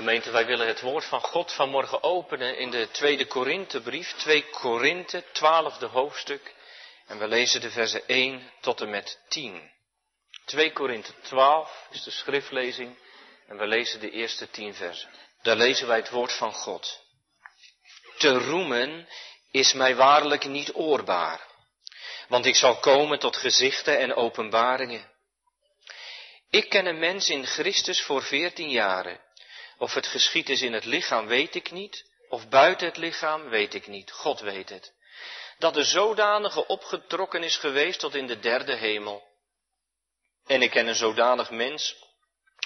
Gemeente, wij willen het woord van God vanmorgen openen in de tweede Korinthebrief, 2 Korinthe, twaalfde hoofdstuk. En we lezen de versen 1 tot en met 10. 2 Korinthe 12 is de schriftlezing en we lezen de eerste 10 versen. Daar lezen wij het woord van God. Te roemen is mij waarlijk niet oorbaar, want ik zal komen tot gezichten en openbaringen. Ik ken een mens in Christus voor veertien jaren. Of het geschied is in het lichaam, weet ik niet. Of buiten het lichaam, weet ik niet. God weet het. Dat de zodanige opgetrokken is geweest tot in de derde hemel. En ik ken een zodanig mens,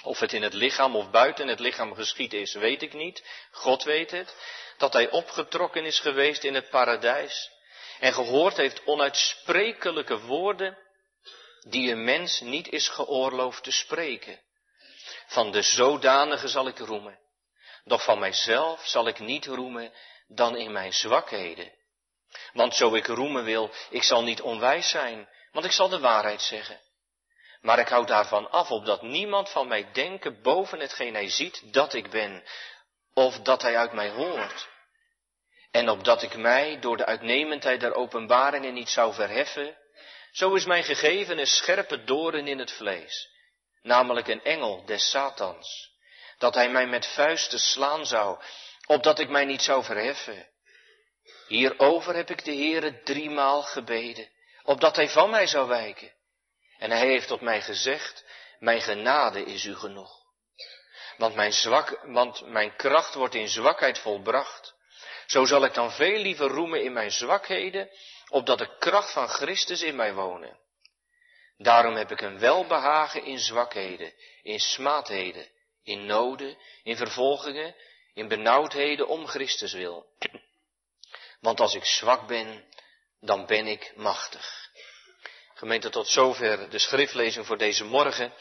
of het in het lichaam of buiten het lichaam geschied is, weet ik niet. God weet het. Dat hij opgetrokken is geweest in het paradijs. En gehoord heeft onuitsprekelijke woorden die een mens niet is geoorloofd te spreken. Van de zodanige zal ik roemen, doch van mijzelf zal ik niet roemen dan in mijn zwakheden. Want zo ik roemen wil, ik zal niet onwijs zijn, want ik zal de waarheid zeggen. Maar ik hou daarvan af, opdat niemand van mij denken boven hetgeen hij ziet dat ik ben, of dat hij uit mij hoort. En opdat ik mij door de uitnemendheid der openbaringen niet zou verheffen, zo is mij gegeven een scherpe doren in het vlees, namelijk een engel des Satans, dat hij mij met vuisten slaan zou, opdat ik mij niet zou verheffen. Hierover heb ik de Heere driemaal gebeden, opdat hij van mij zou wijken. En hij heeft tot mij gezegd, mijn genade is u genoeg. Want mijn, zwak, want mijn kracht wordt in zwakheid volbracht. Zo zal ik dan veel liever roemen in mijn zwakheden, opdat de kracht van Christus in mij wonen. Daarom heb ik een welbehagen in zwakheden, in smaadheden, in noden, in vervolgingen, in benauwdheden om Christus wil. Want als ik zwak ben, dan ben ik machtig. Gemeente, tot zover de schriftlezing voor deze morgen.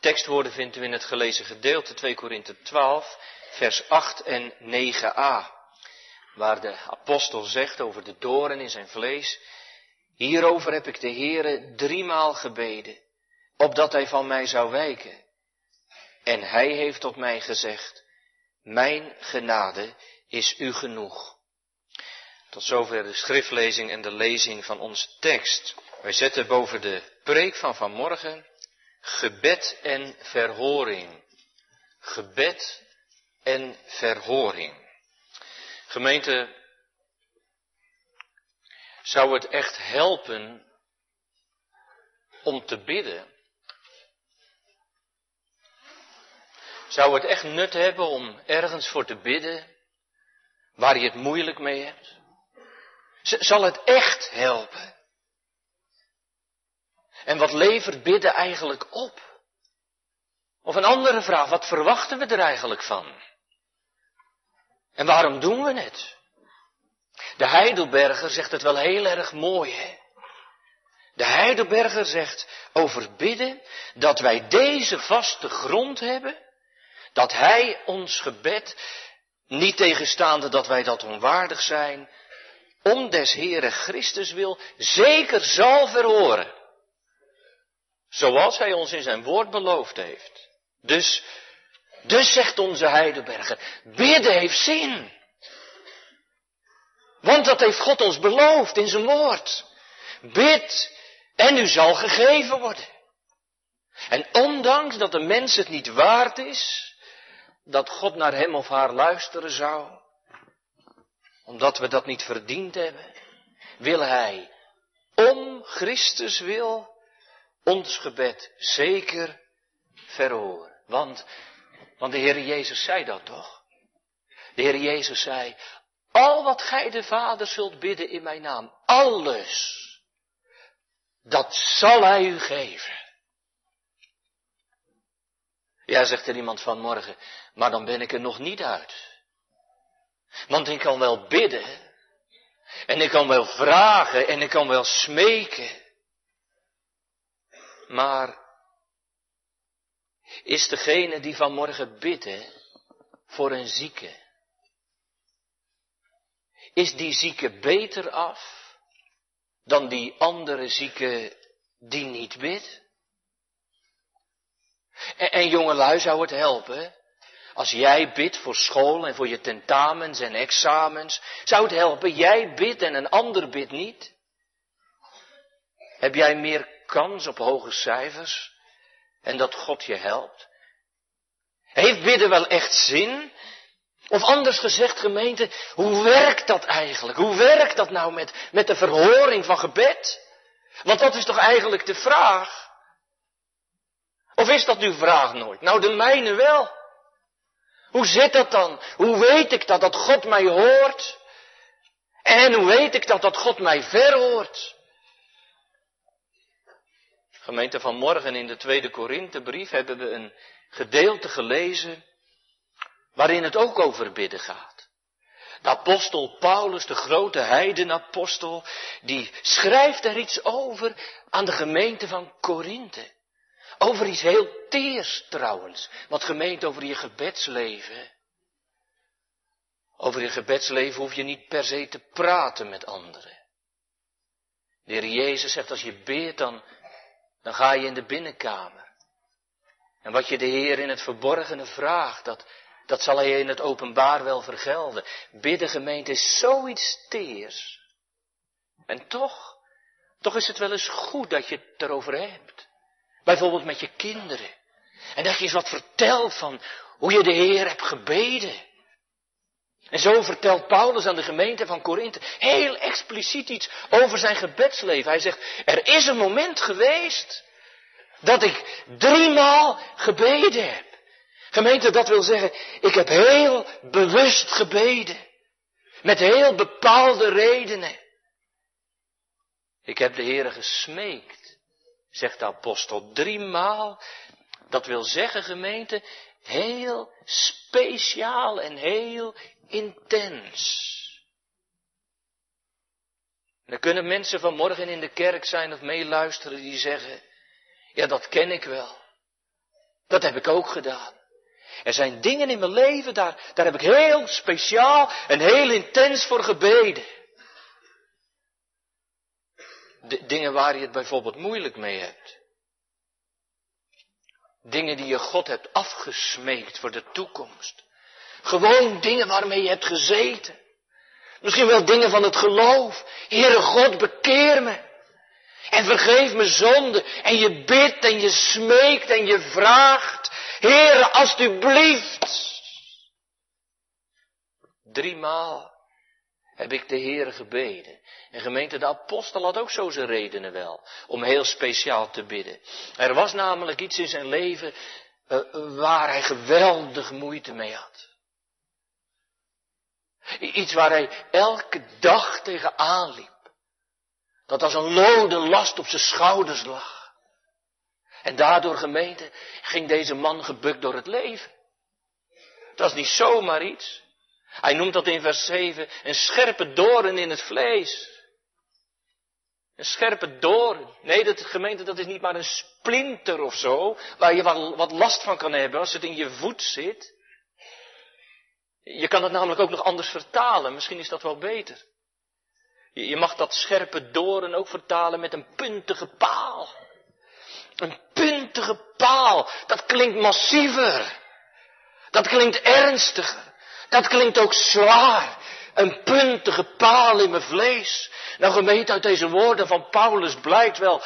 Tekstwoorden vindt u in het gelezen gedeelte 2 Korinthe 12, vers 8 en 9a waar de apostel zegt over de doren in zijn vlees, hierover heb ik de Heere driemaal gebeden, opdat hij van mij zou wijken. En hij heeft tot mij gezegd, mijn genade is u genoeg. Tot zover de schriftlezing en de lezing van onze tekst. Wij zetten boven de preek van vanmorgen gebed en verhoring. Gebed en verhoring. Gemeente, zou het echt helpen om te bidden? Zou het echt nut hebben om ergens voor te bidden waar je het moeilijk mee hebt? Zal het echt helpen? En wat levert bidden eigenlijk op? Of een andere vraag, wat verwachten we er eigenlijk van? En waarom doen we het? De Heidelberger zegt het wel heel erg mooi, hè? De Heidelberger zegt over bidden dat wij deze vaste grond hebben, dat Hij ons gebed, niet tegenstaande dat wij dat onwaardig zijn, om des Heere Christus wil, zeker zal verhoren. Zoals Hij ons in zijn woord beloofd heeft. Dus dus zegt onze Heidelberger, bidden heeft zin. Want dat heeft God ons beloofd in zijn woord. Bid en u zal gegeven worden. En ondanks dat de mens het niet waard is, dat God naar hem of haar luisteren zou, omdat we dat niet verdiend hebben, wil hij, om Christus wil, ons gebed zeker verhoren. Want want de Heer Jezus zei dat toch? De Heer Jezus zei, al wat gij de Vader zult bidden in mijn naam, alles, dat zal hij u geven. Ja, zegt er iemand vanmorgen, maar dan ben ik er nog niet uit. Want ik kan wel bidden, en ik kan wel vragen, en ik kan wel smeken. Maar is degene die vanmorgen bidden voor een zieke. Is die zieke beter af dan die andere zieke die niet bidt? En, en jongelui zou het helpen Als jij bidt voor school en voor je tentamens en examens, zou het helpen. Jij bidt en een ander bidt niet. Heb jij meer kans op hoge cijfers en dat God je helpt? Heeft bidden wel echt zin? Of anders gezegd, gemeente, hoe werkt dat eigenlijk? Hoe werkt dat nou met, met de verhoring van gebed? Want dat is toch eigenlijk de vraag? Of is dat uw vraag nooit? Nou, de mijne wel. Hoe zit dat dan? Hoe weet ik dat, dat God mij hoort? En hoe weet ik dat, dat God mij verhoort? Gemeente vanmorgen in de tweede Korinthebrief hebben we een gedeelte gelezen waarin het ook over bidden gaat. De apostel Paulus, de grote heidenapostel, die schrijft er iets over aan de gemeente van Korinthe. Over iets heel teers trouwens. Wat gemeente over je gebedsleven. Over je gebedsleven hoef je niet per se te praten met anderen. De Heer Jezus zegt als je beert dan, dan ga je in de binnenkamer. En wat je de Heer in het verborgene vraagt, dat, dat zal hij in het openbaar wel vergelden. Bidden gemeente is zoiets teers. En toch, toch is het wel eens goed dat je het erover hebt. Bijvoorbeeld met je kinderen. En dat je eens wat vertelt van hoe je de Heer hebt gebeden. En zo vertelt Paulus aan de gemeente van Korinthe heel expliciet iets over zijn gebedsleven. Hij zegt, er is een moment geweest dat ik driemaal gebeden heb. Gemeente, dat wil zeggen, ik heb heel bewust gebeden. Met heel bepaalde redenen. Ik heb de Heere gesmeekt, zegt de apostel, driemaal. Dat wil zeggen, gemeente, heel speciaal en heel intens. Dan kunnen mensen vanmorgen in de kerk zijn of meeluisteren die zeggen, ja dat ken ik wel. Dat heb ik ook gedaan. Er zijn dingen in mijn leven, daar, daar heb ik heel speciaal en heel intens voor gebeden. De, dingen waar je het bijvoorbeeld moeilijk mee hebt. Dingen die je God hebt afgesmeekt voor de toekomst. Gewoon dingen waarmee je hebt gezeten. Misschien wel dingen van het geloof. Heere God, bekeer me. En vergeef me zonde. En je bidt en je smeekt en je vraagt. Heere, alstublieft. Driemaal heb ik de Heere gebeden. En gemeente, de apostel had ook zo zijn redenen wel. Om heel speciaal te bidden. Er was namelijk iets in zijn leven uh, waar hij geweldig moeite mee had. Iets waar hij elke dag tegenaan liep. Dat als een lode last op zijn schouders lag. En daardoor, gemeente, ging deze man gebukt door het leven. Het was niet zomaar iets. Hij noemt dat in vers 7 een scherpe doorn in het vlees. Een scherpe doorn. Nee, dat gemeente, dat is niet maar een splinter of zo, waar je wat, last van kan hebben als het in je voet zit. Je kan het namelijk ook nog anders vertalen. Misschien is dat wel beter. Je mag dat scherpe doren ook vertalen met een puntige paal. Een puntige paal. Dat klinkt massiever. Dat klinkt ernstiger. Dat klinkt ook zwaar. Een puntige paal in mijn vlees. Nou gemeente, uit deze woorden van Paulus blijkt wel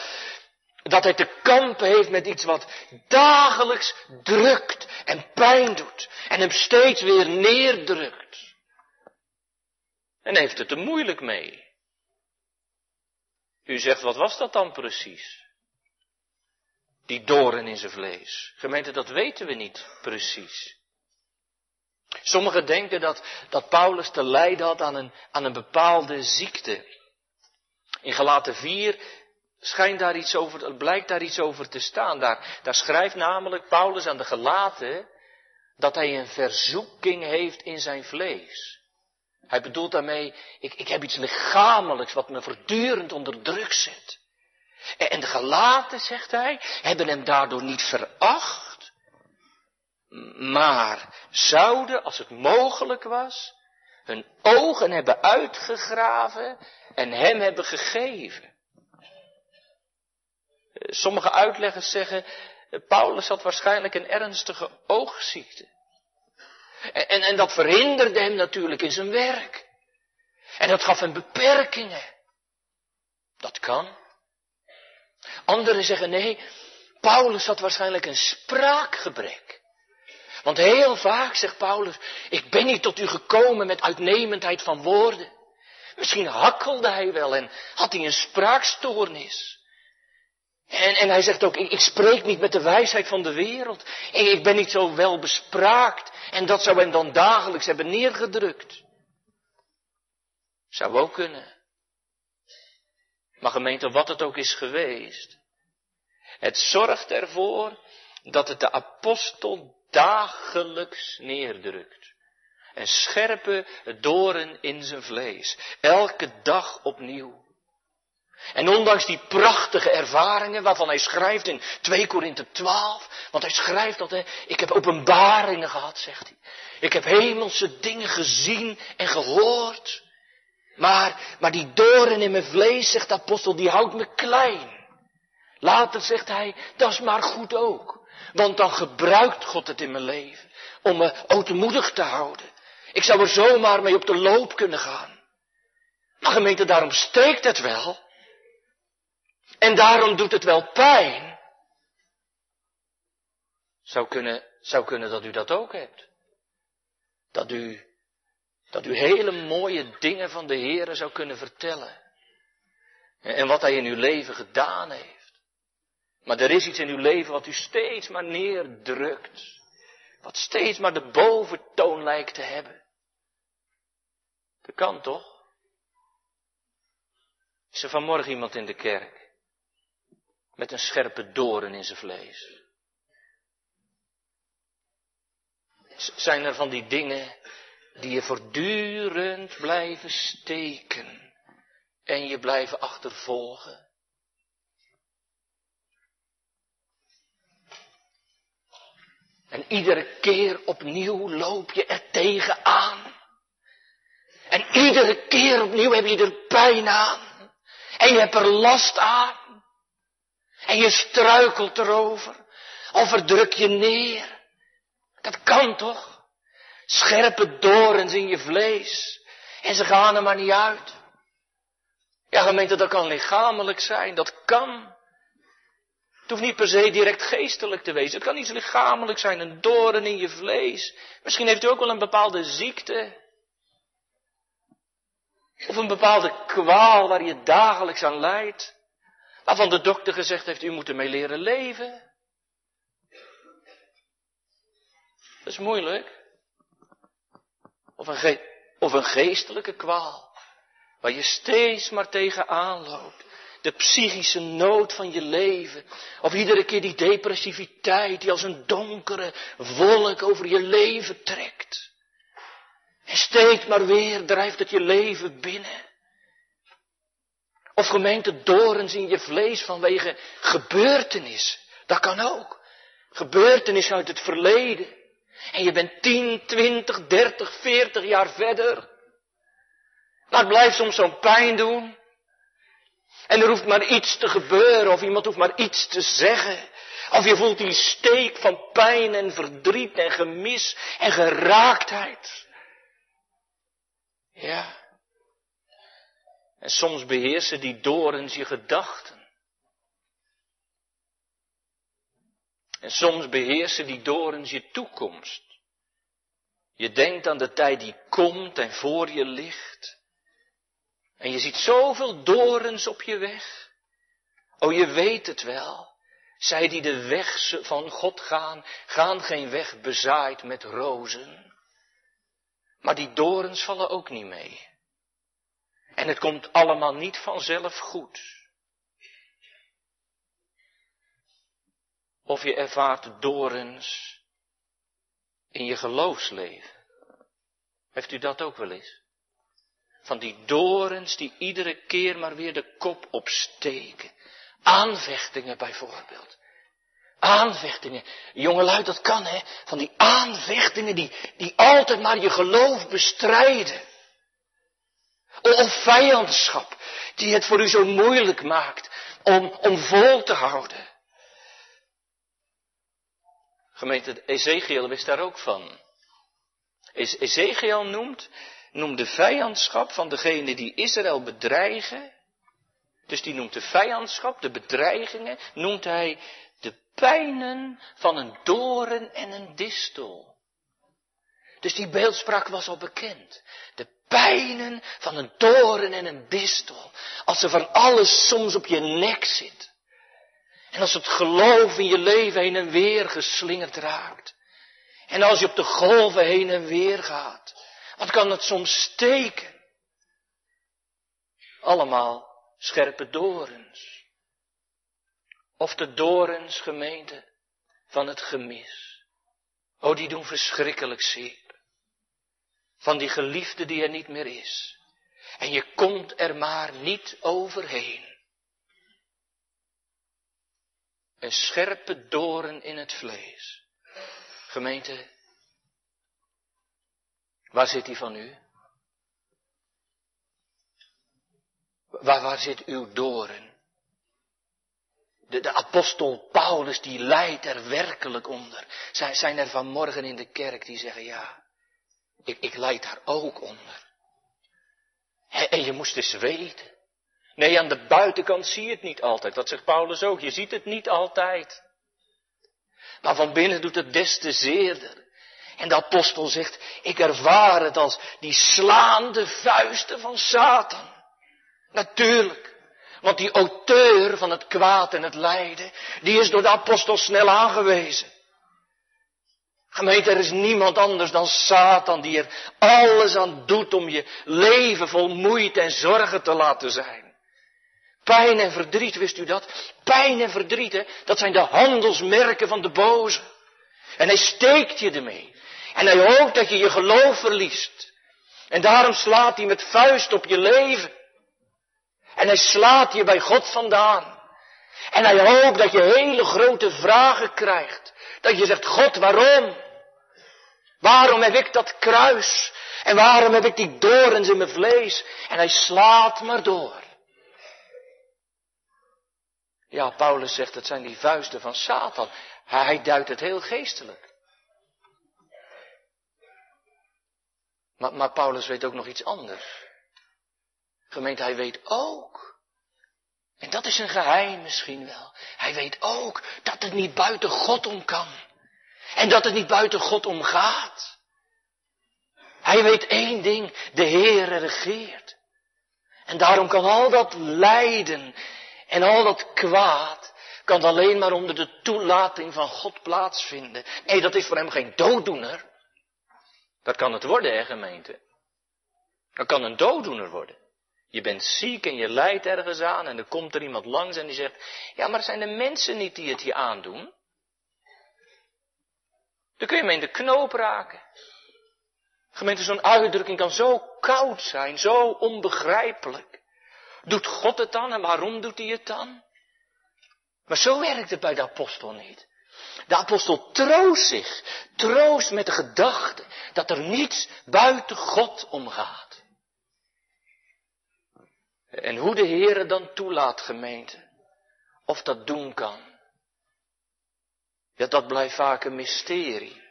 dat hij te kampen heeft met iets wat dagelijks drukt en pijn doet. En hem steeds weer neerdrukt. En heeft het er moeilijk mee. U zegt, wat was dat dan precies? Die doren in zijn vlees. Gemeente, dat weten we niet precies. Sommigen denken dat, dat Paulus te lijden had aan een, aan een bepaalde ziekte. In Galaten 4 schijnt daar iets over, blijkt daar iets over te staan. Daar, daar schrijft namelijk Paulus aan de Galaten dat hij een verzoeking heeft in zijn vlees. Hij bedoelt daarmee, ik, ik heb iets lichamelijks wat me voortdurend onder druk zet. En de gelaten, zegt hij, hebben hem daardoor niet veracht, maar zouden, als het mogelijk was, hun ogen hebben uitgegraven en hem hebben gegeven. Sommige uitleggers zeggen, Paulus had waarschijnlijk een ernstige oogziekte. En, en dat verhinderde hem natuurlijk in zijn werk. En dat gaf hem beperkingen. Dat kan. Anderen zeggen nee, Paulus had waarschijnlijk een spraakgebrek. Want heel vaak zegt Paulus, ik ben niet tot u gekomen met uitnemendheid van woorden. Misschien hakkelde hij wel en had hij een spraakstoornis. En, en hij zegt ook, ik, spreek niet met de wijsheid van de wereld. Ik, ik ben niet zo wel bespraakt. En dat zou hem dan dagelijks hebben neergedrukt. Zou ook kunnen. Maar gemeente, wat het ook is geweest. Het zorgt ervoor dat het de apostel dagelijks neerdrukt. En scherpe doren in zijn vlees. Elke dag opnieuw. En ondanks die prachtige ervaringen waarvan hij schrijft in 2 Korinthe 12, want hij schrijft dat, hè, ik heb openbaringen gehad, zegt hij. Ik heb hemelse dingen gezien en gehoord. Maar, maar die doren in mijn vlees, zegt de apostel, die houdt me klein. Later zegt hij, dat is maar goed ook. Want dan gebruikt God het in mijn leven om me ootmoedig te houden. Ik zou er zomaar mee op de loop kunnen gaan. Maar gemeente, daarom steekt het wel. En daarom doet het wel pijn. Zou kunnen, zou kunnen dat u dat ook hebt. Dat u, dat u hele mooie dingen van de Heer zou kunnen vertellen. En wat Hij in uw leven gedaan heeft. Maar er is iets in uw leven wat u steeds maar neerdrukt. Wat steeds maar de boventoon lijkt te hebben. Dat kan toch? Is er vanmorgen iemand in de kerk? met een scherpe doren in zijn vlees. Zijn er van die dingen die je voortdurend blijven steken en je blijven achtervolgen? En iedere keer opnieuw loop je er tegenaan. En iedere keer opnieuw heb je er pijn aan. En je hebt er last aan. En je struikelt erover. Of verdruk je neer. Dat kan toch? Scherpe dorens in je vlees. En ze gaan er maar niet uit. Ja, gemeente, dat kan lichamelijk zijn. Dat kan. Het hoeft niet per se direct geestelijk te wezen. Het kan iets lichamelijk zijn, een doren in je vlees. Misschien heeft u ook wel een bepaalde ziekte. Of een bepaalde kwaal waar je dagelijks aan lijdt. Waarvan de dokter gezegd heeft, u moet ermee leren leven. Dat is moeilijk. Of een, of een geestelijke kwaal. Waar je steeds maar tegenaan loopt. De psychische nood van je leven. Of iedere keer die depressiviteit die als een donkere wolk over je leven trekt. En steeds maar weer drijft het je leven binnen. Of gemeente dorens in je vlees vanwege gebeurtenis. Dat kan ook. Gebeurtenis uit het verleden. En je bent 10, 20, 30, 40 jaar verder. Maar het blijft soms zo'n pijn doen. En er hoeft maar iets te gebeuren of iemand hoeft maar iets te zeggen. Of je voelt die steek van pijn en verdriet en gemis en geraaktheid. Ja. En soms beheersen die dorens je gedachten. En soms beheersen die dorens je toekomst. Je denkt aan de tijd die komt en voor je ligt. En je ziet zoveel dorens op je weg. Oh, je weet het wel. Zij die de weg van God gaan, gaan geen weg bezaaid met rozen. Maar die dorens vallen ook niet mee. En het komt allemaal niet vanzelf goed. Of je ervaart dorens in je geloofsleven. Heeft u dat ook wel eens? Van die dorens die iedere keer maar weer de kop opsteken. Aanvechtingen bijvoorbeeld. Aanvechtingen. Jongelui, dat kan hè. Van die aanvechtingen die, die altijd maar je geloof bestrijden. Of vijandschap, die het voor u zo moeilijk maakt om, om vol te houden. Gemeente Ezekiel wist daar ook van. Ezekiel noemt, noemt de vijandschap van degene die Israël bedreigen. Dus die noemt de vijandschap, de bedreigingen, noemt hij de pijnen van een doren en een distel. Dus die beeldspraak was al bekend. De pijnen van een doren en een distel. Als er van alles soms op je nek zit. En als het geloof in je leven heen en weer geslingerd raakt. En als je op de golven heen en weer gaat. Wat kan het soms steken? Allemaal scherpe dorens. Of de dorens, gemeente, van het gemis. Oh, die doen verschrikkelijk zeer. Van die geliefde die er niet meer is. En je komt er maar niet overheen. Een scherpe doren in het vlees. Gemeente, waar zit die van u? Waar, zit uw doren? De, de apostel Paulus die lijdt er werkelijk onder. Zijn, zijn er vanmorgen in de kerk die zeggen ja, ik, ik leid daar ook onder. En je moest eens weten. Nee, aan de buitenkant zie je het niet altijd. Dat zegt Paulus ook. Je ziet het niet altijd. Maar van binnen doet het des te zeerder. En de apostel zegt, ik ervaar het als die slaande vuisten van Satan. Natuurlijk. Want die auteur van het kwaad en het lijden, die is door de apostel snel aangewezen. Gemeente, er is niemand anders dan Satan die er alles aan doet om je leven vol moeite en zorgen te laten zijn. Pijn en verdriet, wist u dat? Pijn en verdriet, dat zijn de handelsmerken van de boze. En hij steekt je ermee. En hij hoopt dat je je geloof verliest. En daarom slaat hij met vuist op je leven. En hij slaat je bij God vandaan. En hij hoopt dat je hele grote vragen krijgt. Dat je zegt, God, waarom? Waarom heb ik dat kruis? En waarom heb ik die dorens in mijn vlees? En hij slaat maar door. Ja, Paulus zegt, het zijn die vuisten van Satan. Hij duidt het heel geestelijk. Maar, maar Paulus weet ook nog iets anders. Gemeente, hij weet ook. En dat is een geheim misschien wel. Hij weet ook dat het niet buiten God om kan. En dat het niet buiten God omgaat. Hij weet één ding, de Heere regeert. En daarom kan al dat lijden en al dat kwaad kan alleen maar onder de toelating van God plaatsvinden. Nee, dat is voor hem geen dooddoener. Dat kan het worden, hè, gemeente. Dat kan een dooddoener worden. Je bent ziek en je lijdt ergens aan en er komt er iemand langs en die zegt, ja, maar zijn de mensen niet die het je aandoen? Dan kun je hem in de knoop raken. Gemeente, zo'n uitdrukking kan zo koud zijn, zo onbegrijpelijk. Doet God het dan en waarom doet hij het dan? Maar zo werkt het bij de apostel niet. De apostel troost zich, troost met de gedachte dat er niets buiten God omgaat. En hoe de Heer dan toelaat, gemeente, of dat doen kan. Ja, dat blijft vaak een mysterie.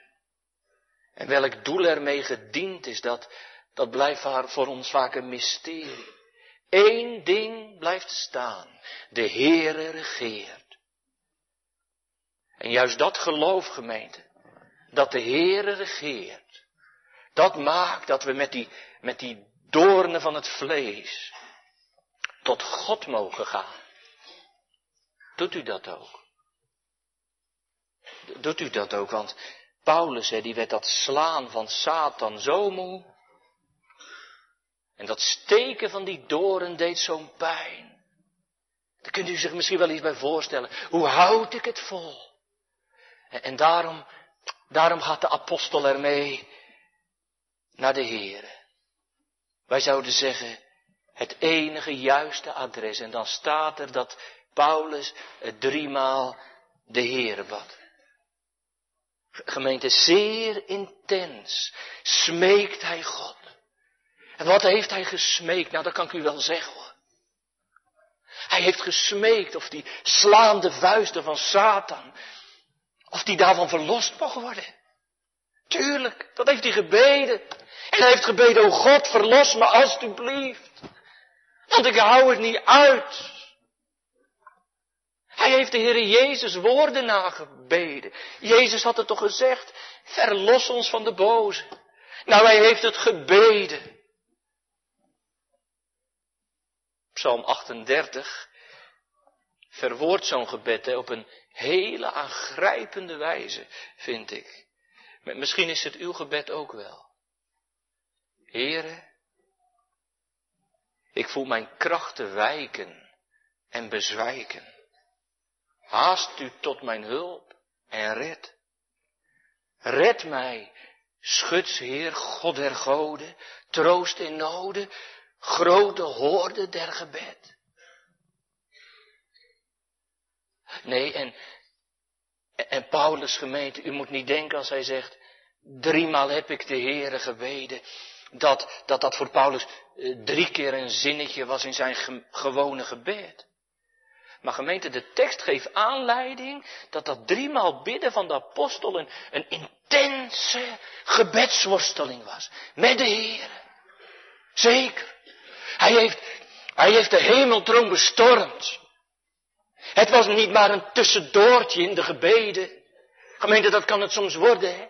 En welk doel ermee gediend is, dat, dat blijft voor ons vaak een mysterie. Eén ding blijft staan. De Heere regeert. En juist dat geloof, gemeente, dat de Heere regeert, dat maakt dat we met die, met die doornen van het vlees tot God mogen gaan. Doet u dat ook? Doet u dat ook? Want Paulus, hè, die werd dat slaan van Satan zo moe. En dat steken van die doren deed zo'n pijn. Daar kunt u zich misschien wel iets bij voorstellen. Hoe houd ik het vol? En, daarom, daarom gaat de apostel ermee naar de Heer. Wij zouden zeggen, het enige juiste adres. En dan staat er dat Paulus driemaal de Heer bad. Gemeente, zeer intens smeekt hij God. En wat heeft hij gesmeekt? Nou, dat kan ik u wel zeggen hoor. Hij heeft gesmeekt of die slaande vuisten van Satan, of die daarvan verlost mogen worden. Tuurlijk, dat heeft hij gebeden. En hij heeft gebeden, oh God, verlos me alstublieft. Want ik hou het niet uit. Hij heeft de Heer Jezus woorden nagebeden. Jezus had het toch gezegd, verlos ons van de boze. Nou, hij heeft het gebeden. Psalm 38 verwoordt zo'n gebed op een hele aangrijpende wijze, vind ik. Misschien is het uw gebed ook wel. Heren, ik voel mijn krachten wijken en bezwijken. Haast u tot mijn hulp en red. Red mij, schutsheer, God der goden, troost in noden, grote hoorde der gebed. Nee, en, en Paulus gemeente, u moet niet denken als hij zegt, driemaal heb ik de Heere gebeden, dat, dat dat voor Paulus eh, drie keer een zinnetje was in zijn gewone gebed. Maar gemeente, de tekst geeft aanleiding dat dat driemaal bidden van de apostel een, intense gebedsworsteling was. Met de Heer. Zeker. Hij heeft, hij heeft de hemeltroon bestormd. Het was niet maar een tussendoortje in de gebeden. Gemeente, dat kan het soms worden, hè?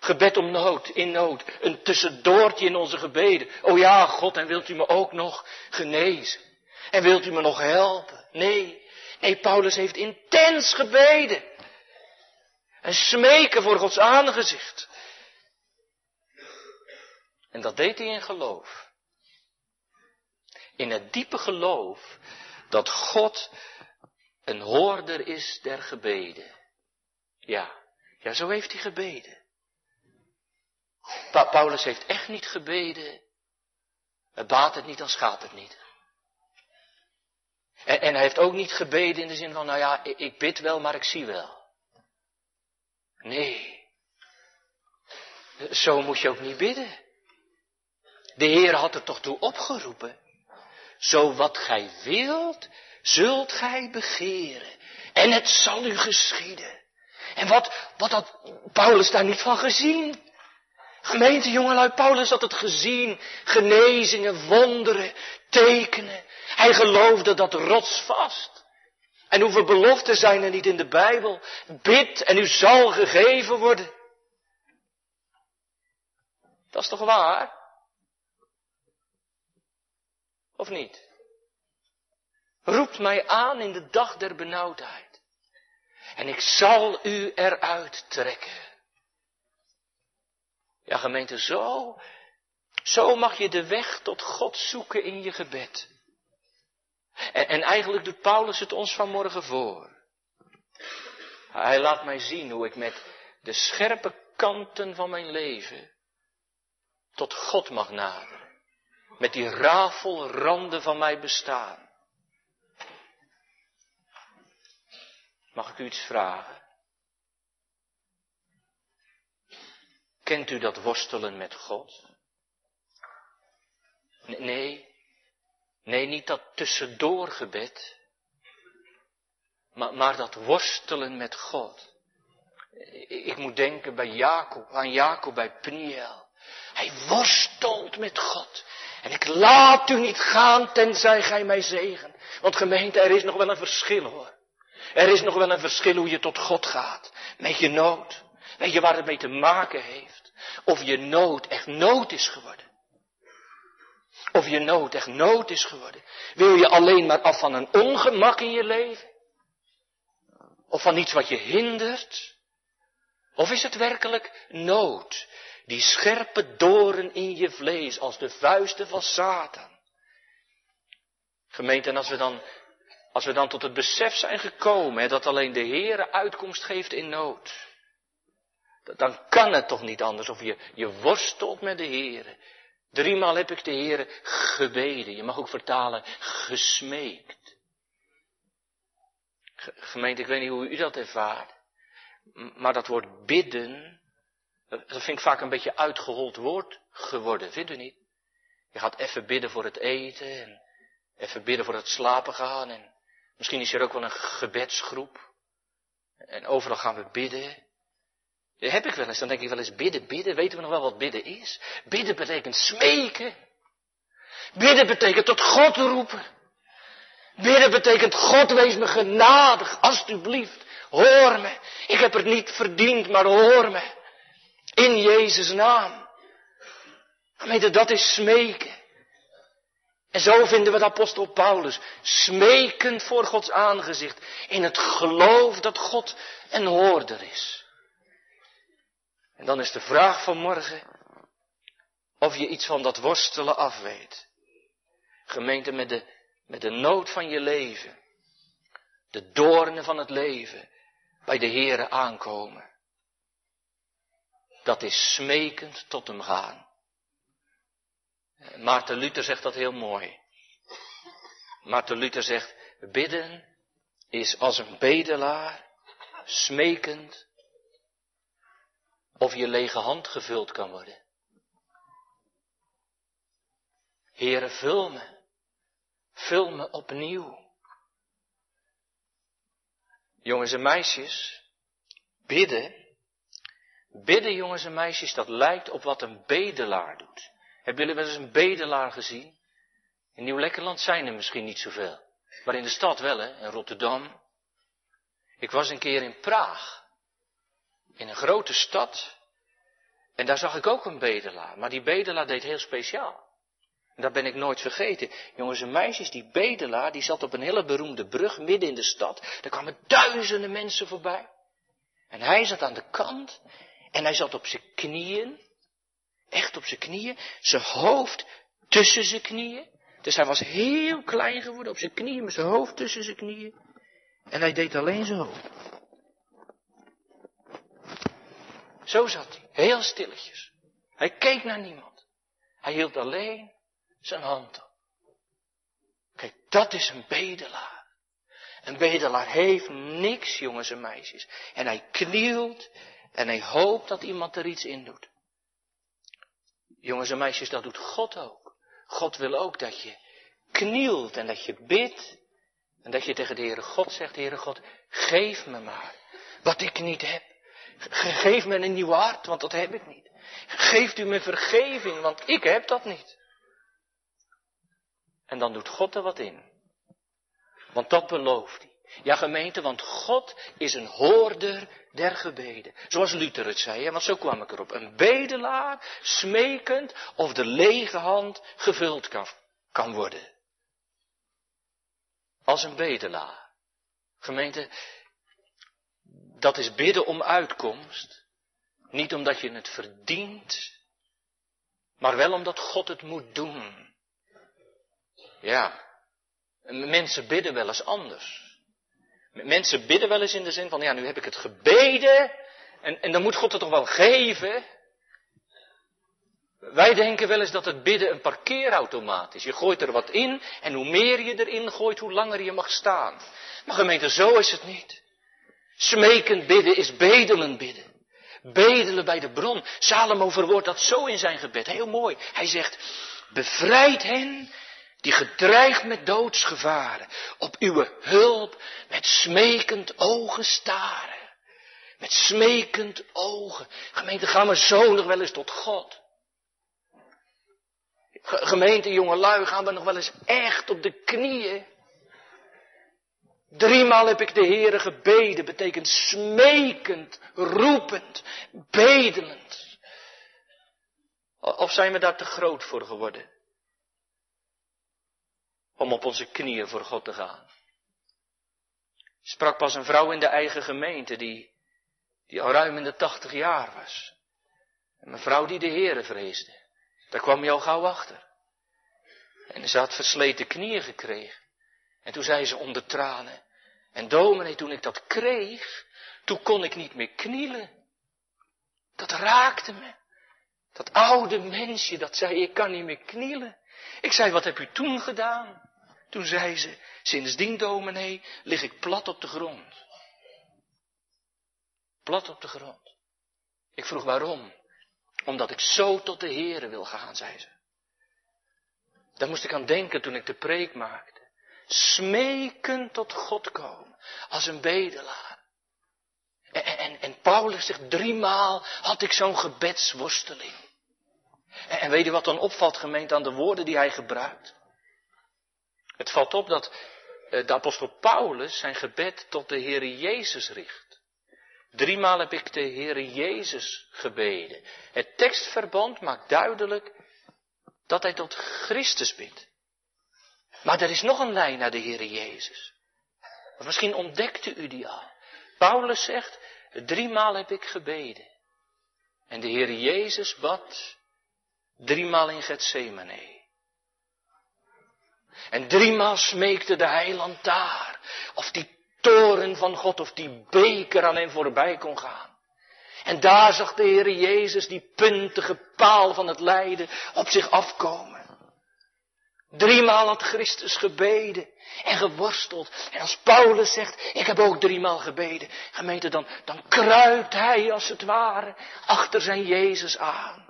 Gebed om nood, in nood. Een tussendoortje in onze gebeden. Oh ja, God, en wilt u me ook nog genezen? En wilt u me nog helpen? Nee, nee, Paulus heeft intens gebeden. En smeken voor Gods aangezicht. En dat deed hij in geloof. In het diepe geloof dat God een hoorder is der gebeden. Ja, ja, zo heeft hij gebeden. Paulus heeft echt niet gebeden. Het baat het niet, dan schaadt het niet. En, en, hij heeft ook niet gebeden in de zin van, nou ja, ik, ik bid wel, maar ik zie wel. Nee. Zo moet je ook niet bidden. De Heer had er toch toe opgeroepen. Zo wat gij wilt, zult gij begeren. En het zal u geschieden. En wat, wat had Paulus daar niet van gezien? Gemeente jongelui, Paulus had het gezien. Genezingen, wonderen, tekenen. Hij geloofde dat rotsvast. En hoeveel beloften zijn er niet in de Bijbel? Bid en u zal gegeven worden. Dat is toch waar? Of niet? Roept mij aan in de dag der benauwdheid. En ik zal u eruit trekken. Ja, gemeente, zo, zo mag je de weg tot God zoeken in je gebed. En, en eigenlijk doet Paulus het ons vanmorgen voor. Hij laat mij zien hoe ik met de scherpe kanten van mijn leven tot God mag naderen. Met die rafelranden van mijn bestaan. Mag ik u iets vragen? Kent u dat worstelen met God? Nee, nee, niet dat tussendoorgebed, maar, maar dat worstelen met God. Ik moet denken bij Jacob, aan Jacob bij Pniel. Hij worstelt met God. En ik laat u niet gaan tenzij gij mij zegen. Want gemeente, er is nog wel een verschil hoor. Er is nog wel een verschil hoe je tot God gaat. Met je nood. Weet je waar het mee te maken heeft? Of je nood echt nood is geworden. Of je nood echt nood is geworden. Wil je alleen maar af van een ongemak in je leven? Of van iets wat je hindert? Of is het werkelijk nood? Die scherpe doren in je vlees als de vuisten van Satan. Gemeente, en als we dan, als we dan tot het besef zijn gekomen hè, dat alleen de Heere uitkomst geeft in nood dan kan het toch niet anders. Of je, je worstelt met de Heer. Driemaal heb ik de Heer gebeden. Je mag ook vertalen, gesmeekt. Gemeente, ik weet niet hoe u dat ervaart. Maar dat woord bidden, dat vind ik vaak een beetje uitgehold woord geworden, vindt u niet? Je gaat even bidden voor het eten en even bidden voor het slapen gaan. En misschien is er ook wel een gebedsgroep. En overal gaan we bidden. Dat heb ik wel eens, dan denk ik wel eens bidden, bidden. Weten we nog wel wat bidden is? Bidden betekent smeken. Bidden betekent tot God roepen. Bidden betekent God wees me genadig, alstublieft. Hoor me. Ik heb het niet verdiend, maar hoor me. In Jezus' naam. Gemeente, dat is smeken. En zo vinden we de apostel Paulus smekend voor Gods aangezicht in het geloof dat God een hoorder is. En dan is de vraag van morgen of je iets van dat worstelen afweet. Gemeente met de, met de nood van je leven, de doornen van het leven, bij de Here aankomen. Dat is smekend tot hem gaan. Maarten Luther zegt dat heel mooi. Maarten Luther zegt, bidden is als een bedelaar, smekend, of je lege hand gevuld kan worden. Heere, vul me, vul me opnieuw. Jongens en meisjes, bidden, bidden jongens en meisjes, dat lijkt op wat een bedelaar doet. Hebben jullie wel eens een bedelaar gezien? In Nieuw-Lekkerland zijn er misschien niet zoveel. Maar in de stad wel, hè, in Rotterdam. Ik was een keer in Praag. In een grote stad. En daar zag ik ook een bedelaar. Maar die bedelaar deed heel speciaal. En dat ben ik nooit vergeten. Jongens en meisjes, die bedelaar, die zat op een hele beroemde brug midden in de stad. Daar kwamen duizenden mensen voorbij. En hij zat aan de kant. En hij zat op zijn knieën. Echt op zijn knieën. Zijn hoofd tussen zijn knieën. Dus hij was heel klein geworden op zijn knieën, met zijn hoofd tussen zijn knieën. En hij deed alleen zijn hoofd. Zo zat hij, heel stilletjes. Hij keek naar niemand. Hij hield alleen zijn hand op. Kijk, dat is een bedelaar. Een bedelaar heeft niks, jongens en meisjes. En hij knielt en hij hoopt dat iemand er iets in doet. Jongens en meisjes, dat doet God ook. God wil ook dat je knielt en dat je bidt. En dat je tegen de Heere God zegt, Heere God, geef me maar wat ik niet heb. Geef me een nieuw hart, want dat heb ik niet. Geeft u me vergeving, want ik heb dat niet. En dan doet God er wat in. Want dat belooft hij. Ja, gemeente, want God is een hoorder der gebeden. Zoals Luther het zei, want zo kwam ik erop. Een bedelaar, smekend, of de lege hand gevuld kan, kan worden. Als een bedelaar. Gemeente, dat is bidden om uitkomst. Niet omdat je het verdient, maar wel omdat God het moet doen. Ja, mensen bidden wel eens anders. Mensen bidden wel eens in de zin van, ja, nu heb ik het gebeden en, en dan moet God het toch wel geven. Wij denken wel eens dat het bidden een parkeerautomaat is. Je gooit er wat in en hoe meer je erin gooit, hoe langer je mag staan. Maar gemeente, zo is het niet. Smekend bidden is bedelen bidden. Bedelen bij de bron. Salomo verwoordt dat zo in zijn gebed. Heel mooi. Hij zegt, bevrijd hen die gedreigd met doodsgevaren op uw hulp met smekend ogen staren. Met smekend ogen. Gemeente, gaan we zo nog wel eens tot God. Gemeente, jongelui, gaan we nog wel eens echt op de knieën. Driemaal heb ik de Heere gebeden, betekent smekend, roepend, bedelend. Of zijn we daar te groot voor geworden? Om op onze knieën voor God te gaan. Sprak pas een vrouw in de eigen gemeente die, die al ruim in de tachtig jaar was. Een vrouw die de Heere vreesde. Daar kwam je al gauw achter. En ze had versleten knieën gekregen. En toen zei ze onder tranen. En dominee, toen ik dat kreeg, toen kon ik niet meer knielen. Dat raakte me. Dat oude mensje, dat zei, ik kan niet meer knielen. Ik zei, wat heb u toen gedaan? Toen zei ze, sindsdien dominee, lig ik plat op de grond. Plat op de grond. Ik vroeg waarom? Omdat ik zo tot de Here wil gaan, zei ze. Daar moest ik aan denken toen ik de preek maakte. Smeken tot God komen, als een bedelaar. En, en, Paulus zegt, driemaal had ik zo'n gebedsworsteling. En, en weet je wat dan opvalt, gemeend aan de woorden die hij gebruikt? Het valt op dat eh, de apostel Paulus zijn gebed tot de Heere Jezus richt. Driemaal heb ik de Heere Jezus gebeden. Het tekstverband maakt duidelijk dat hij tot Christus bidt. Maar er is nog een lijn naar de Heere Jezus. Misschien ontdekte u die al. Paulus zegt, driemaal heb ik gebeden. En de Heere Jezus bad driemaal in Gethsemane. En driemaal smeekte de heiland daar, of die toren van God, of die beker aan hem voorbij kon gaan. En daar zag de Heere Jezus die puntige paal van het lijden op zich afkomen. Driemaal had Christus gebeden en geworsteld. En als Paulus zegt, ik heb ook driemaal gebeden. Gemeente, dan, dan kruipt hij als het ware achter zijn Jezus aan.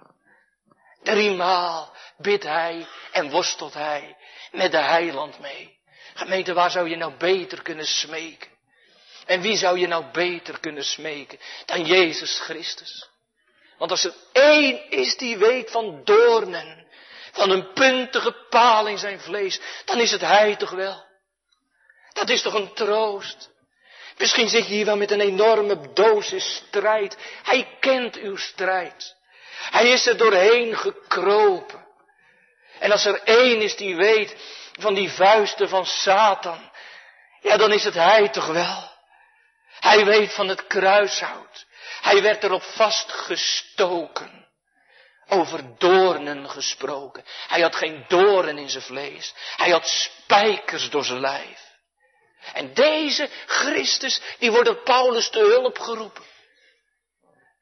Driemaal bidt hij en worstelt hij met de heiland mee. Gemeente, waar zou je nou beter kunnen smeken? En wie zou je nou beter kunnen smeken dan Jezus Christus? Want als er één is die weet van doornen, van een puntige paal in zijn vlees, dan is het hij toch wel. Dat is toch een troost. Misschien zit je hier wel met een enorme dosis strijd. Hij kent uw strijd. Hij is er doorheen gekropen. En als er één is die weet van die vuisten van Satan, ja dan is het hij toch wel. Hij weet van het kruishout. Hij werd erop vastgestoken. Over doornen gesproken. Hij had geen doornen in zijn vlees. Hij had spijkers door zijn lijf. En deze Christus, die wordt door Paulus te hulp geroepen.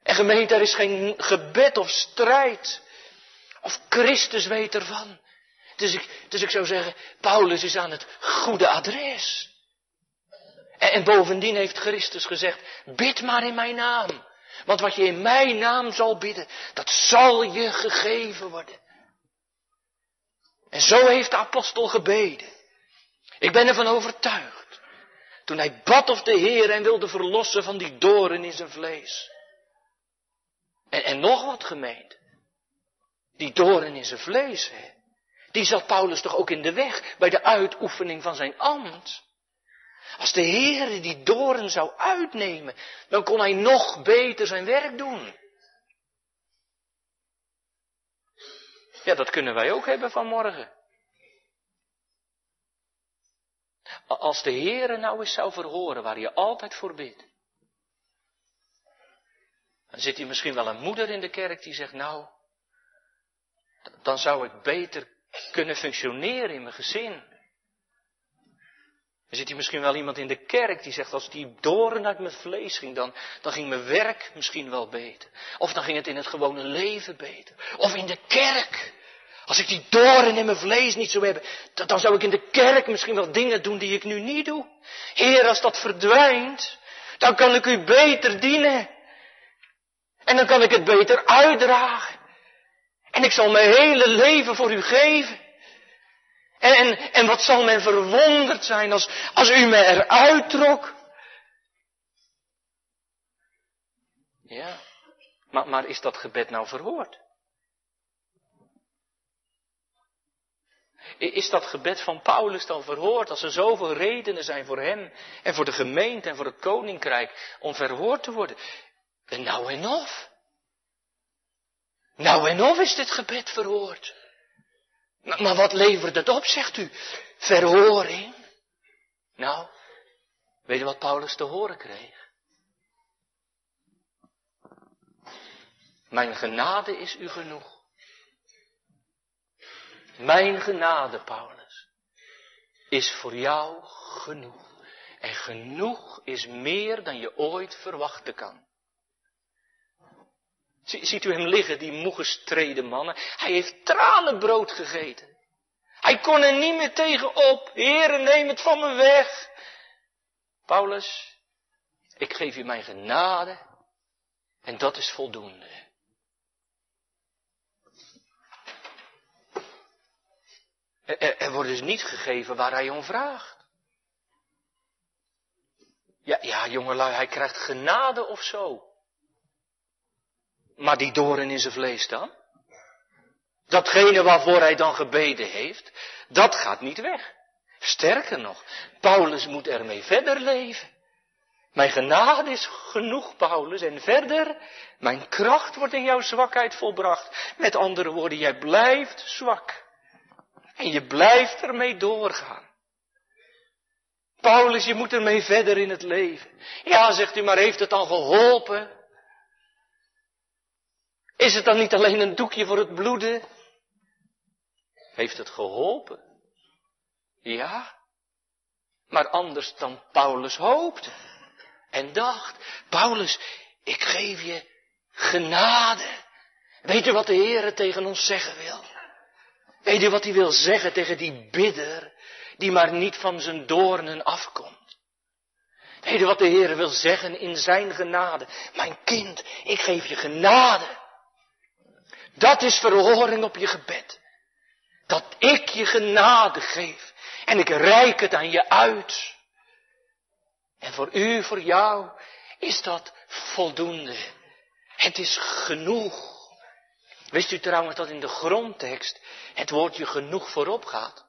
En gemeente, er is geen gebed of strijd. Of Christus weet ervan. Dus ik, dus ik zou zeggen, Paulus is aan het goede adres. En, en bovendien heeft Christus gezegd, bid maar in mijn naam. Want wat je in mijn naam zal bidden, dat zal je gegeven worden. En zo heeft de apostel gebeden. Ik ben ervan overtuigd. Toen hij bad of de Heer en wilde verlossen van die doren in zijn vlees. En, en nog wat gemeend. Die doren in zijn vlees, hè. Die zat Paulus toch ook in de weg bij de uitoefening van zijn ambt. Als de Heer die doren zou uitnemen, dan kon hij nog beter zijn werk doen. Ja, dat kunnen wij ook hebben vanmorgen. Als de Heer nou eens zou verhoren waar je altijd voor bidt. Dan zit hier misschien wel een moeder in de kerk die zegt, nou, dan zou ik beter kunnen functioneren in mijn gezin. Er zit hier misschien wel iemand in de kerk die zegt, als die doren uit mijn vlees ging, dan, dan ging mijn werk misschien wel beter. Of dan ging het in het gewone leven beter. Of in de kerk. Als ik die doren in mijn vlees niet zou hebben, dan zou ik in de kerk misschien wel dingen doen die ik nu niet doe. Heer, als dat verdwijnt, dan kan ik u beter dienen. En dan kan ik het beter uitdragen. En ik zal mijn hele leven voor u geven. En, en wat zal men verwonderd zijn als, als u me eruit trok? Ja, maar, maar is dat gebed nou verhoord? Is dat gebed van Paulus dan verhoord als er zoveel redenen zijn voor hem en voor de gemeente en voor het koninkrijk om verhoord te worden? En nou en of. Nou en of is dit gebed verhoord. Maar wat levert het op, zegt u? Verhoring? Nou, weet je wat Paulus te horen kreeg? Mijn genade is u genoeg. Mijn genade, Paulus, is voor jou genoeg. En genoeg is meer dan je ooit verwachten kan. Ziet u hem liggen, die moe gestreden mannen? Hij heeft tranenbrood gegeten. Hij kon er niet meer tegen op. Heere, neem het van me weg. Paulus, ik geef u mijn genade en dat is voldoende. Er, er wordt dus niet gegeven waar hij om vraagt. Ja, ja jongelui, hij krijgt genade of zo. Maar die doren in zijn vlees dan? Datgene waarvoor hij dan gebeden heeft, dat gaat niet weg. Sterker nog, Paulus moet ermee verder leven. Mijn genade is genoeg, Paulus. En verder, mijn kracht wordt in jouw zwakheid volbracht. Met andere woorden, jij blijft zwak. En je blijft ermee doorgaan. Paulus, je moet ermee verder in het leven. Ja, zegt u, maar heeft het dan geholpen? Is het dan niet alleen een doekje voor het bloeden? Heeft het geholpen? Ja, maar anders dan Paulus hoopte en dacht. Paulus, ik geef je genade. Weet je wat de Heer tegen ons zeggen wil? Weet je wat hij wil zeggen tegen die bidder die maar niet van zijn doornen afkomt? Weet je wat de Heer wil zeggen in zijn genade? Mijn kind, ik geef je genade. Dat is verhoring op je gebed. Dat ik je genade geef. En ik reik het aan je uit. En voor u, voor jou, is dat voldoende. Het is genoeg. Wist u trouwens dat in de grondtekst het woordje genoeg voorop gaat?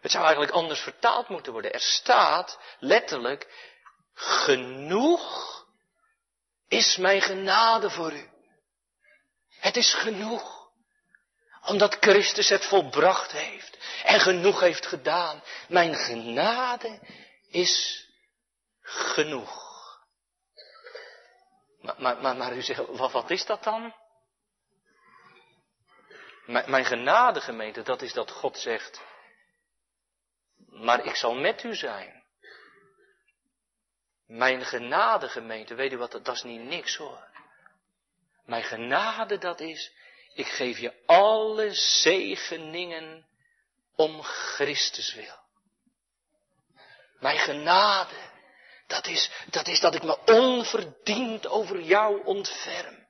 Het zou eigenlijk anders vertaald moeten worden. Er staat letterlijk, genoeg is mijn genade voor u. Het is genoeg. Omdat Christus het volbracht heeft en genoeg heeft gedaan. Mijn genade is genoeg. Maar, maar, maar, maar u zegt, wat, wat is dat dan? Mijn, mijn genade gemeente, dat is dat God zegt, maar ik zal met u zijn. Mijn genade gemeente, weet u wat, dat is niet niks hoor. Mijn genade dat is, ik geef je alle zegeningen om Christus wil. Mijn genade, dat is, dat is dat ik me onverdiend over jou ontferm.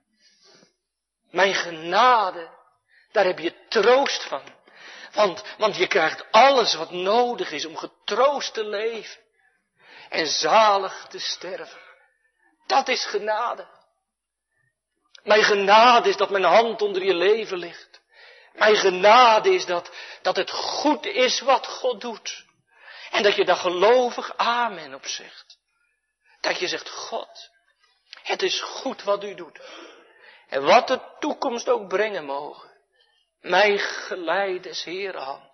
Mijn genade, daar heb je troost van. Want, want je krijgt alles wat nodig is om getroost te leven. En zalig te sterven. Dat is genade. Mijn genade is dat mijn hand onder je leven ligt. Mijn genade is dat, dat het goed is wat God doet. En dat je daar gelovig amen op zegt. Dat je zegt, God, het is goed wat u doet. En wat de toekomst ook brengen mogen. Mij geleid is hand.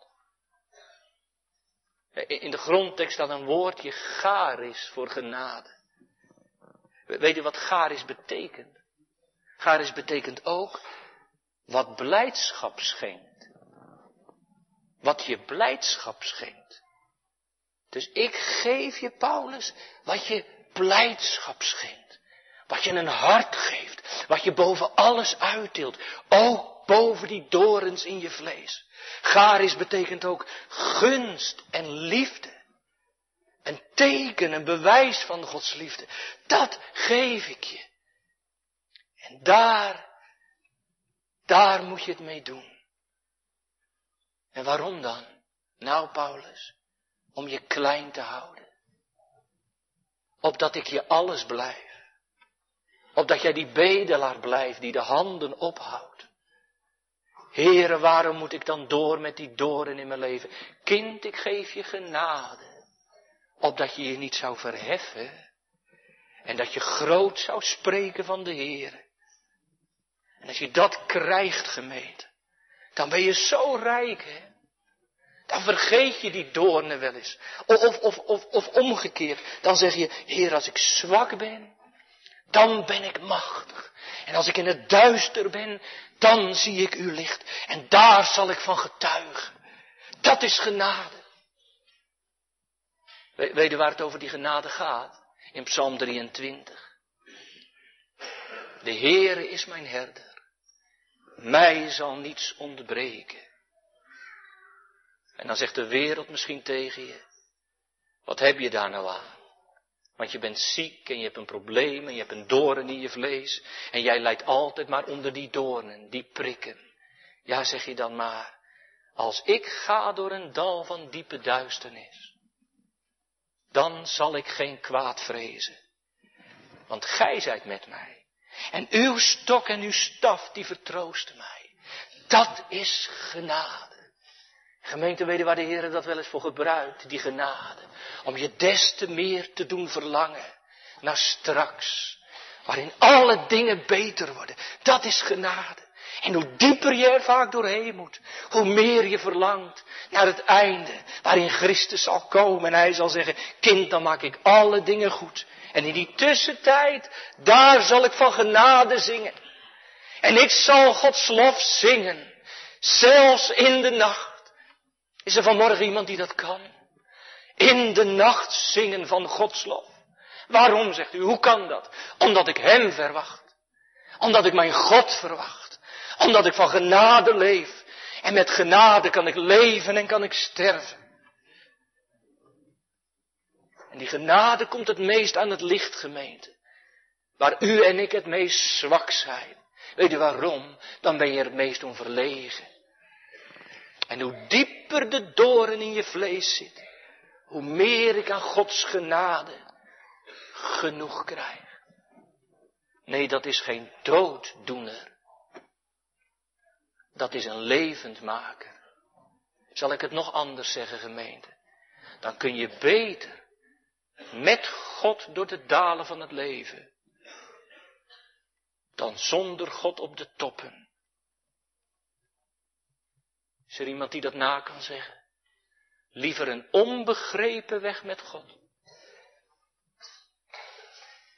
In de grondtekst staat een woordje garis voor genade. Weet je wat garis betekent? Garis betekent ook wat blijdschap schenkt. Wat je blijdschap schenkt. Dus ik geef je, Paulus, wat je blijdschap schenkt. Wat je een hart geeft. Wat je boven alles uitdeelt. Ook boven die dorens in je vlees. Garis betekent ook gunst en liefde. Een teken, een bewijs van Gods liefde. Dat geef ik je. En daar, daar moet je het mee doen. En waarom dan? Nou, Paulus, om je klein te houden. Opdat ik je alles blijf. Opdat jij die bedelaar blijft die de handen ophoudt. Heere, waarom moet ik dan door met die doren in mijn leven? Kind, ik geef je genade. Opdat je je niet zou verheffen. En dat je groot zou spreken van de Heer. En als je dat krijgt, gemeente, dan ben je zo rijk, hè. Dan vergeet je die doornen wel eens. Of, of, of, of omgekeerd. Dan zeg je, Heer, als ik zwak ben, dan ben ik machtig. En als ik in het duister ben, dan zie ik uw licht. En daar zal ik van getuigen. Dat is genade. weet je waar het over die genade gaat? In Psalm 23. De Heere is mijn herder. Mij zal niets ontbreken. En dan zegt de wereld misschien tegen je, wat heb je daar nou aan? Want je bent ziek en je hebt een probleem en je hebt een doorn in je vlees. En jij lijdt altijd maar onder die doornen, die prikken. Ja, zeg je dan maar, als ik ga door een dal van diepe duisternis, dan zal ik geen kwaad vrezen. Want gij zijt met mij. En uw stok en uw staf, die vertroosten mij. Dat is genade. Gemeente, weten waar de Heer dat wel eens voor gebruikt, die genade. Om je des te meer te doen verlangen naar straks. Waarin alle dingen beter worden. Dat is genade. En hoe dieper je er vaak doorheen moet, hoe meer je verlangt naar het einde, waarin Christus zal komen en hij zal zeggen, kind, dan maak ik alle dingen goed. En in die tussentijd, daar zal ik van genade zingen. En ik zal Gods lof zingen, zelfs in de nacht. Is er vanmorgen iemand die dat kan? In de nacht zingen van Gods lof. Waarom, zegt u, hoe kan dat? Omdat ik Hem verwacht. Omdat ik mijn God verwacht. Omdat ik van genade leef. En met genade kan ik leven en kan ik sterven. En die genade komt het meest aan het licht, gemeente. Waar u en ik het meest zwak zijn. Weet je waarom? Dan ben je er het meest om verlegen. En hoe dieper de doren in je vlees zit, hoe meer ik aan Gods genade genoeg krijg. Nee, dat is geen dooddoener. Dat is een levendmaker. Zal ik het nog anders zeggen, gemeente? Dan kun je beter met God door de dalen van het leven, dan zonder God op de toppen. Is er iemand die dat na kan zeggen? Liever een onbegrepen weg met God,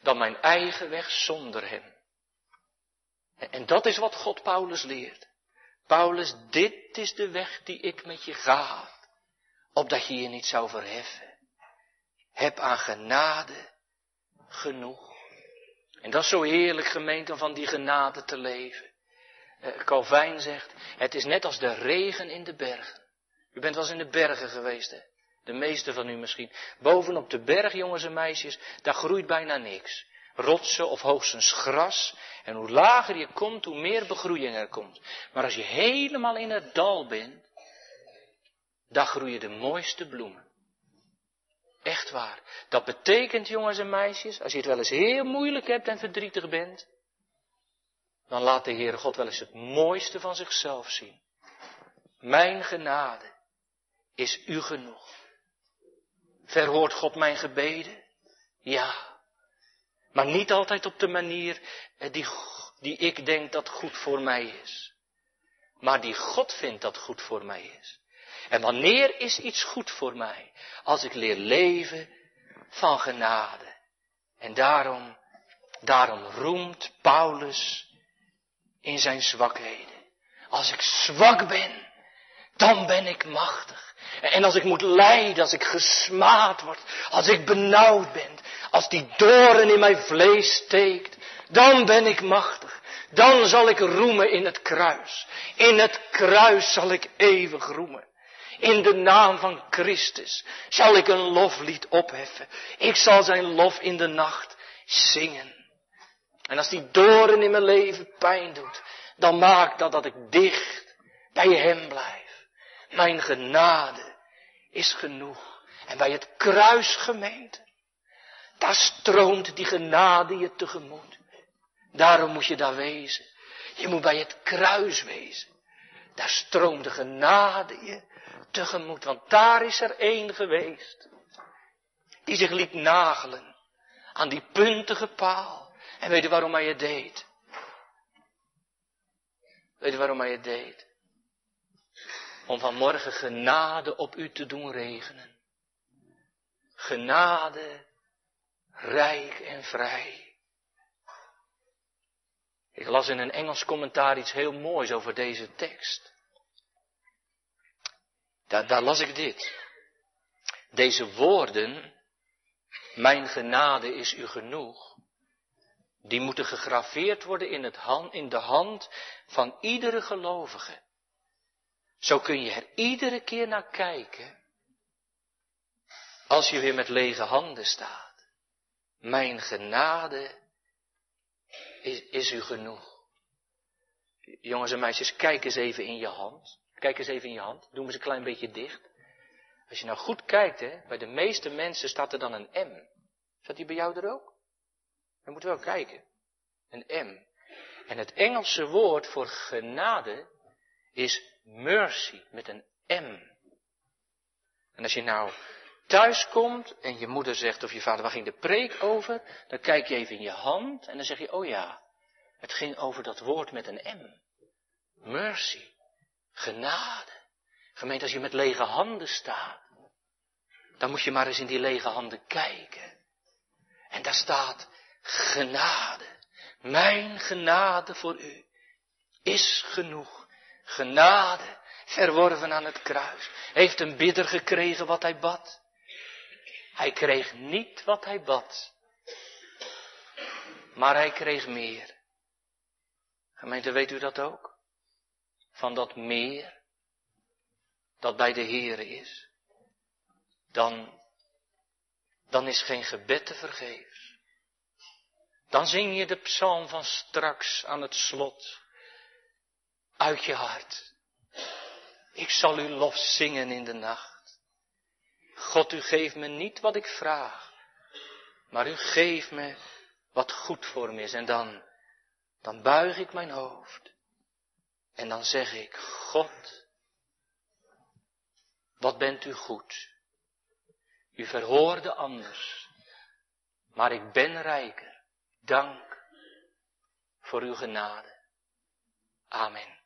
dan mijn eigen weg zonder Hem. En dat is wat God Paulus leert. Paulus, dit is de weg die ik met je ga, opdat je je niet zou verheffen. Heb aan genade genoeg. En dat is zo heerlijk gemeend om van die genade te leven. Uh, Calvijn zegt, het is net als de regen in de bergen. U bent wel eens in de bergen geweest, hè? De meeste van u misschien. Bovenop de berg, jongens en meisjes, daar groeit bijna niks. Rotsen of hoogstens gras. En hoe lager je komt, hoe meer begroeiing er komt. Maar als je helemaal in het dal bent, daar groeien de mooiste bloemen. Echt waar. Dat betekent, jongens en meisjes, als je het wel eens heel moeilijk hebt en verdrietig bent, dan laat de Heere God wel eens het mooiste van zichzelf zien. Mijn genade is u genoeg. Verhoort God mijn gebeden? Ja. Maar niet altijd op de manier eh, die, die ik denk dat goed voor mij is. Maar die God vindt dat goed voor mij is. En wanneer is iets goed voor mij? Als ik leer leven van genade. En daarom, daarom roemt Paulus in zijn zwakheden. Als ik zwak ben, dan ben ik machtig. En als ik moet lijden, als ik gesmaad word, als ik benauwd ben, als die doren in mijn vlees steekt, dan ben ik machtig. Dan zal ik roemen in het kruis. In het kruis zal ik eeuwig roemen. In de naam van Christus zal ik een loflied opheffen. Ik zal zijn lof in de nacht zingen. En als die doren in mijn leven pijn doet, dan maakt dat dat ik dicht bij hem blijf. Mijn genade is genoeg. En bij het kruis gemeente, daar stroomt die genade je tegemoet. Daarom moet je daar wezen. Je moet bij het kruis wezen. Daar stroomt de genade je tegemoet. Want daar is er één geweest. Die zich liet nagelen aan die puntige paal. En weet je waarom hij het deed? Weet je waarom hij het deed? Om vanmorgen genade op u te doen regenen. Genade, rijk en vrij. Ik las in een Engels commentaar iets heel moois over deze tekst. Daar, daar las ik dit. Deze woorden, mijn genade is u genoeg, die moeten gegraveerd worden in, het hand, in de hand van iedere gelovige. Zo kun je er iedere keer naar kijken. Als je weer met lege handen staat. Mijn genade is, is u genoeg. Jongens en meisjes, kijk eens even in je hand. Kijk eens even in je hand. Doe eens een klein beetje dicht. Als je nou goed kijkt, hè, bij de meeste mensen staat er dan een M. Staat die bij jou er ook? Dan moeten we wel kijken. Een M. En het Engelse woord voor genade is mercy met een M. En als je nou thuis komt en je moeder zegt of je vader, waar ging de preek over? Dan kijk je even in je hand en dan zeg je, oh ja, het ging over dat woord met een M. Mercy. Genade. Gemeente, als je met lege handen staat, dan moet je maar eens in die lege handen kijken. En daar staat genade. Mijn genade voor u is genoeg. Genade, verworven aan het kruis. Heeft een bidder gekregen wat hij bad? Hij kreeg niet wat hij bad. Maar hij kreeg meer. Gemeente, weet u dat ook? Van dat meer dat bij de Heere is. Dan, dan is geen gebed te vergeefs. Dan zing je de psalm van straks aan het slot. Uit je hart. Ik zal u lof zingen in de nacht. God, u geeft me niet wat ik vraag. Maar u geeft me wat goed voor me is. En dan, dan buig ik mijn hoofd. En dan zeg ik, God, wat bent u goed. U verhoorde anders. Maar ik ben rijker. Dank voor uw genade. Amen.